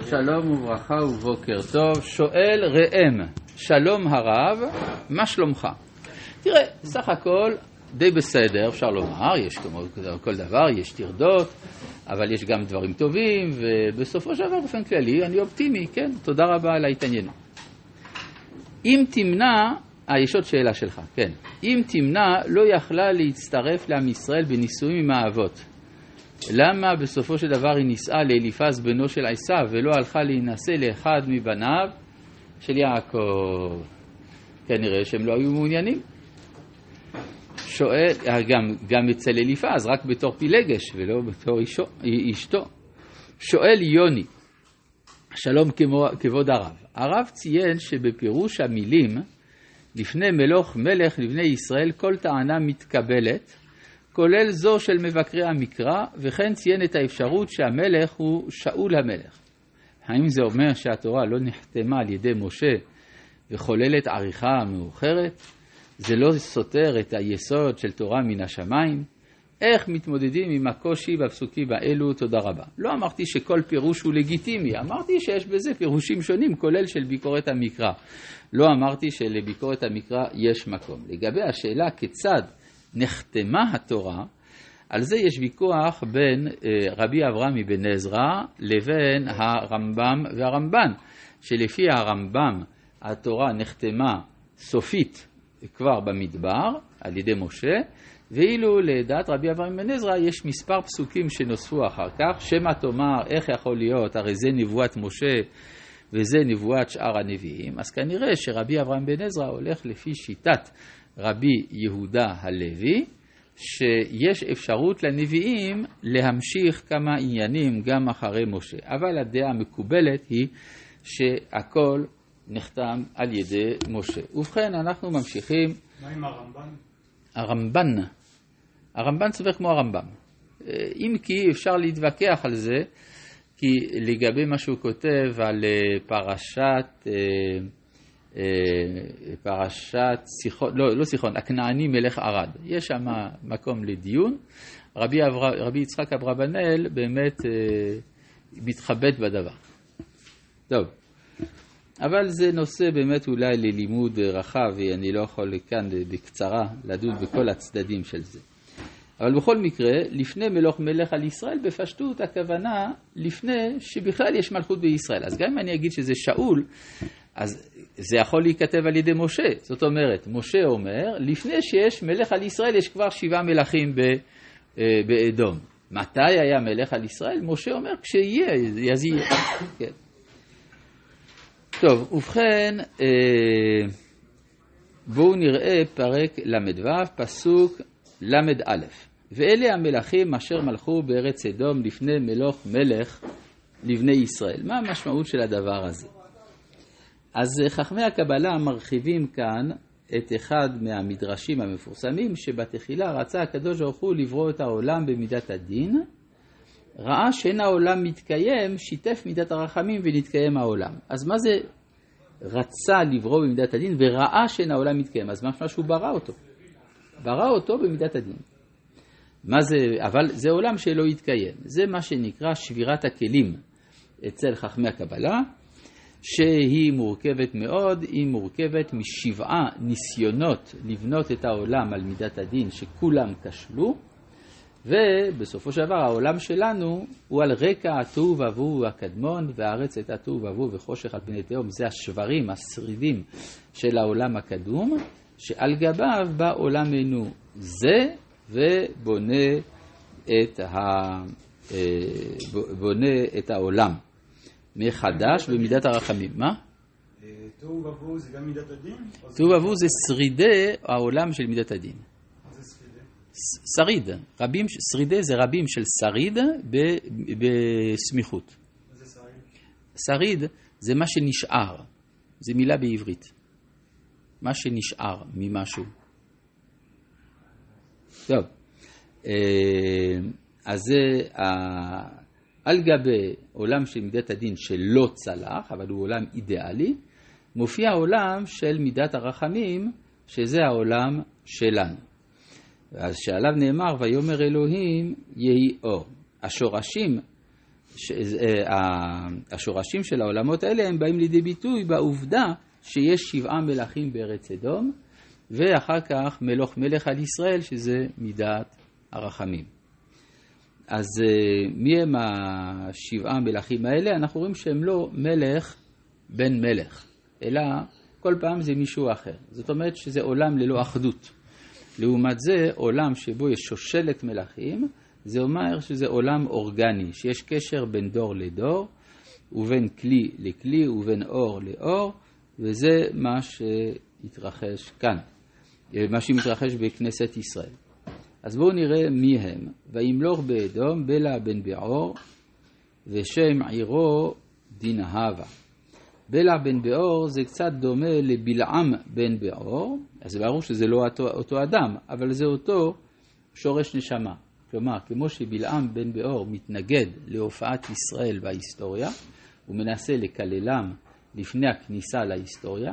שלום וברכה ובוקר טוב. שואל ראם, שלום הרב, מה שלומך? תראה, סך הכל די בסדר, אפשר לומר, יש כמו כל דבר, יש טרדות, אבל יש גם דברים טובים, ובסופו של דבר, באופן כללי, אני אופטימי, כן, תודה רבה על ההתעניינות. אם תמנע, אה, יש עוד שאלה שלך, כן. אם תמנע, לא יכלה להצטרף לעם ישראל בנישואים עם האבות. למה בסופו של דבר היא נישאה לאליפז בנו של עשיו ולא הלכה להינשא לאחד מבניו של יעקב? כנראה שהם לא היו מעוניינים. שואל, גם, גם אצל אליפז, רק בתור פילגש ולא בתור אישו, אשתו. שואל יוני, שלום כבוד הרב, הרב ציין שבפירוש המילים לפני מלוך מלך לבני ישראל כל טענה מתקבלת כולל זו של מבקרי המקרא, וכן ציין את האפשרות שהמלך הוא שאול המלך. האם זה אומר שהתורה לא נחתמה על ידי משה וחוללת עריכה מאוחרת? זה לא סותר את היסוד של תורה מן השמיים? איך מתמודדים עם הקושי בפסוקים האלו? תודה רבה. לא אמרתי שכל פירוש הוא לגיטימי, אמרתי שיש בזה פירושים שונים, כולל של ביקורת המקרא. לא אמרתי שלביקורת המקרא יש מקום. לגבי השאלה כיצד נחתמה התורה, על זה יש ויכוח בין אה, רבי אברהם אבן עזרא לבין הרמב"ם והרמב"ן, שלפי הרמב"ם התורה נחתמה סופית כבר במדבר על ידי משה, ואילו לדעת רבי אברהם בן עזרא יש מספר פסוקים שנוספו אחר כך, שמא תאמר איך יכול להיות, הרי זה נבואת משה וזה נבואת שאר הנביאים, אז כנראה שרבי אברהם בן עזרא הולך לפי שיטת רבי יהודה הלוי, שיש אפשרות לנביאים להמשיך כמה עניינים גם אחרי משה. אבל הדעה המקובלת היא שהכל נחתם על ידי משה. ובכן, אנחנו ממשיכים. מה עם הרמב"ן? הרמב"ן. הרמב"ן סובר כמו הרמב"ם. אם כי אפשר להתווכח על זה, כי לגבי מה שהוא כותב על אה, פרשת... אה, פרשת סיחון, לא, לא סיחון, הכנעני מלך ערד. יש שם מקום לדיון. רבי, אבר, רבי יצחק אברבנאל באמת אה, מתחבט בדבר. טוב, אבל זה נושא באמת אולי ללימוד רחב, ואני לא יכול כאן בקצרה לדון בכל הצדדים של זה. אבל בכל מקרה, לפני מלוך מלך על ישראל, בפשטות הכוונה לפני שבכלל יש מלכות בישראל. אז גם אם אני אגיד שזה שאול, אז זה יכול להיכתב על ידי משה. זאת אומרת, משה אומר, לפני שיש מלך על ישראל, יש כבר שבעה מלכים ב, אה, באדום. מתי היה מלך על ישראל? משה אומר, כשיהיה, אז יהיה. כן. טוב, ובכן, אה, בואו נראה פרק ל"ו, פסוק ל"א. ואלה המלכים אשר מלכו בארץ אדום לפני מלוך מלך לבני ישראל. מה המשמעות של הדבר הזה? אז חכמי הקבלה מרחיבים כאן את אחד מהמדרשים המפורסמים, שבתחילה רצה הקדוש ברוך הוא לברוא את העולם במידת הדין, ראה שאין העולם מתקיים, שיתף מידת הרחמים ונתקיים העולם. אז מה זה רצה לברוא במידת הדין וראה שאין העולם מתקיים? אז משמע שהוא ברא אותו. ברא אותו במידת הדין. מה זה, אבל זה עולם שלא יתקיים. זה מה שנקרא שבירת הכלים אצל חכמי הקבלה. שהיא מורכבת מאוד, היא מורכבת משבעה ניסיונות לבנות את העולם על מידת הדין שכולם כשלו, ובסופו של דבר העולם שלנו הוא על רקע התוהו ובוהו הקדמון, והארץ הייתה תוהו ובוהו וחושך על פני תהום, זה השברים, השרידים של העולם הקדום, שעל גביו בא עולמנו זה ובונה את, ה... אה, בונה את העולם. מחדש במידת הרחמים. מה? אה, תוהו ובוהו זה גם מידת הדין? תוהו ובוהו זה שרידי העולם של מידת הדין. שריד, רבים, שרידי זה רבים של שריד בסמיכות. מה זה שריד? שריד זה מה שנשאר, זה מילה בעברית. מה שנשאר ממשהו. טוב, אה, אז זה על גבי עולם של מידת הדין שלא צלח, אבל הוא עולם אידיאלי, מופיע עולם של מידת הרחמים, שזה העולם שלנו. אז שעליו נאמר, ויאמר אלוהים יהי אור. השורשים ש- אה, השורשים של העולמות האלה הם באים לידי ביטוי בעובדה שיש שבעה מלכים בארץ אדום, ואחר כך מלוך מלך על ישראל, שזה מידת הרחמים. אז אה, מי הם השבעה מלכים האלה? אנחנו רואים שהם לא מלך בן מלך, אלא כל פעם זה מישהו אחר. זאת אומרת שזה עולם ללא אחדות. לעומת זה, עולם שבו יש שושלת מלכים, זה אומר שזה עולם אורגני, שיש קשר בין דור לדור, ובין כלי לכלי, ובין אור לאור, וזה מה שהתרחש כאן, מה שמתרחש בכנסת ישראל. אז בואו נראה מי הם. וימלוך באדום בלע בן בעור, ושם עירו דינהבה. בלע בן בעור זה קצת דומה לבלעם בן בעור, אז ברור שזה לא אותו, אותו אדם, אבל זה אותו שורש נשמה. כלומר, כמו שבלעם בן בעור מתנגד להופעת ישראל בהיסטוריה, הוא מנסה לקללם לפני הכניסה להיסטוריה,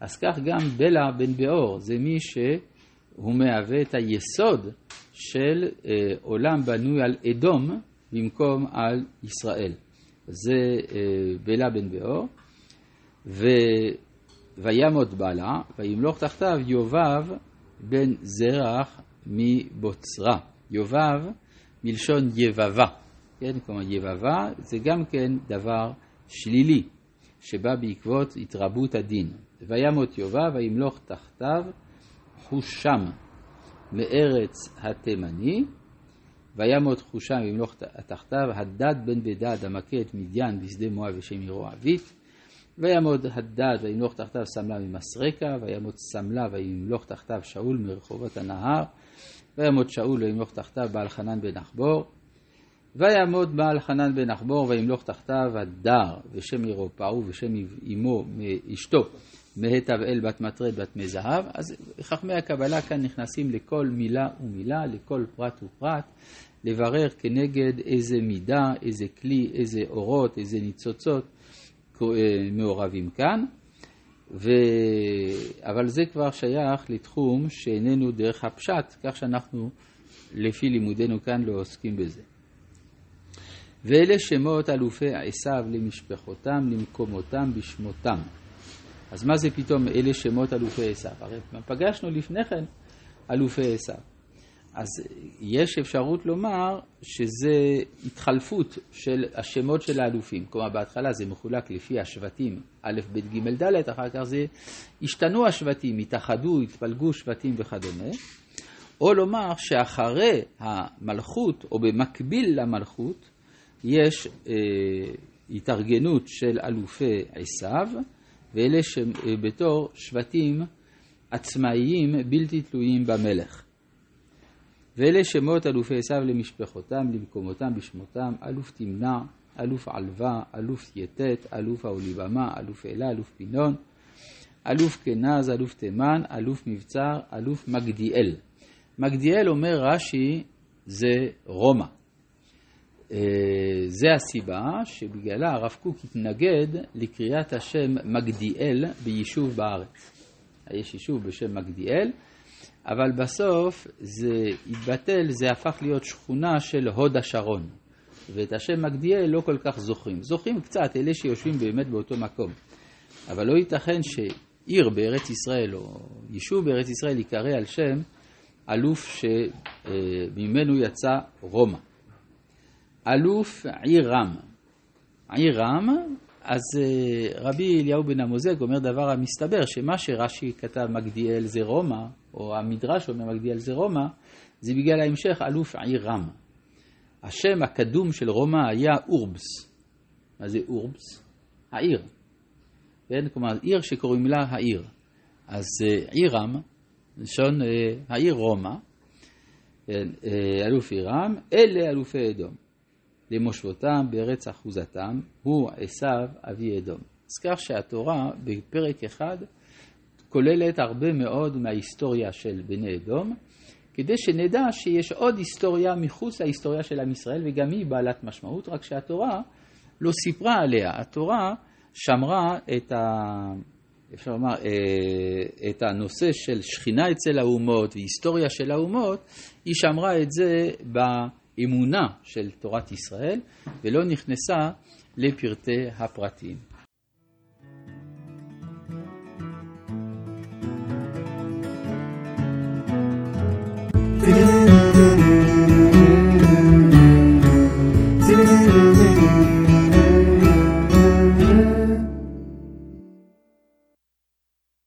אז כך גם בלע בן בעור זה מי שהוא מהווה את היסוד של אה, עולם בנוי על אדום במקום על ישראל. זה אה, בלע בן בעור. ו... וימות בלע, וימלוך תחתיו יובב בן זרח מבוצרה. יובב מלשון יבבה, כן, כלומר יבבה זה גם כן דבר שלילי, שבא בעקבות התרבות הדין. וימות יובב וימלוך תחתיו חושם מארץ התימני, וימות חושם וימלוך תחתיו. הדד בן בדד המכה את מדיין בשדה מואב ושם עירו עבית. ויעמוד הדד וימלוך תחתיו סמלה ממסרקה, ויעמוד סמלה וימלוך תחתיו שאול מרחובות הנהר, ויעמוד שאול וימלוך תחתיו בעל חנן בן עכבור, ויעמוד בעל חנן בן עכבור וימלוך תחתיו הדר ושם עירו פרעה ושם אמו אשתו מהתבאל בת מטרד בת מזהב. אז חכמי הקבלה כאן נכנסים לכל מילה ומילה, לכל פרט ופרט, לברר כנגד איזה מידה, איזה כלי, איזה אורות, איזה ניצוצות. מעורבים כאן, ו... אבל זה כבר שייך לתחום שאיננו דרך הפשט, כך שאנחנו לפי לימודנו כאן לא עוסקים בזה. ואלה שמות אלופי עשיו למשפחותם, למקומותם, בשמותם. אז מה זה פתאום אלה שמות אלופי עשיו? הרי פגשנו לפני כן אלופי עשיו. אז יש אפשרות לומר שזה התחלפות של השמות של האלופים. כלומר, בהתחלה זה מחולק לפי השבטים א', ב', ג', ד', אחר כך זה השתנו השבטים, התאחדו, התפלגו שבטים וכדומה. או לומר שאחרי המלכות, או במקביל למלכות, יש אה, התארגנות של אלופי עשיו, ואלה שבתור שבטים עצמאיים בלתי תלויים במלך. ואלה שמות אלופי עשיו למשפחותם, למקומותם, בשמותם, אלוף תמנע, אלוף עלווה, אלוף יתת, אלוף האוליבמה, אלוף אלה, אלוף פינון, אלוף כנז, אלוף תימן, אלוף מבצר, אלוף מגדיאל. מגדיאל אומר רש"י זה רומא. זה הסיבה שבגללה הרב קוק התנגד לקריאת השם מגדיאל ביישוב בארץ. יש יישוב בשם מגדיאל, אבל בסוף זה התבטל, זה הפך להיות שכונה של הוד השרון. ואת השם מגדיאל לא כל כך זוכרים. זוכרים קצת אלה שיושבים באמת באותו מקום. אבל לא ייתכן שעיר בארץ ישראל או יישוב בארץ ישראל ייקרא על שם אלוף שממנו יצא רומא. אלוף עיר רם. עיר רם, אז רבי אליהו בן המוזג אומר דבר המסתבר, שמה שרש"י כתב מגדיאל זה רומא, או המדרש אומר מגדיאל זה רומא, זה בגלל ההמשך אלוף עיר רם. השם הקדום של רומא היה אורבס. מה זה אורבס? העיר. כן? כלומר, עיר שקוראים לה העיר. אז עיר רם, לשון העיר רומא, אלוף עירם, אלה אלופי אדום. למושבותם בארץ אחוזתם, הוא עשיו אבי אדום. אז כך שהתורה בפרק אחד כוללת הרבה מאוד מההיסטוריה של בני אדום, כדי שנדע שיש עוד היסטוריה מחוץ להיסטוריה של עם ישראל, וגם היא בעלת משמעות, רק שהתורה לא סיפרה עליה. התורה שמרה את, ה... אפשר לומר, את הנושא של שכינה אצל האומות והיסטוריה של האומות, היא שמרה את זה האמונה של תורת ישראל, ולא נכנסה לפרטי הפרטים.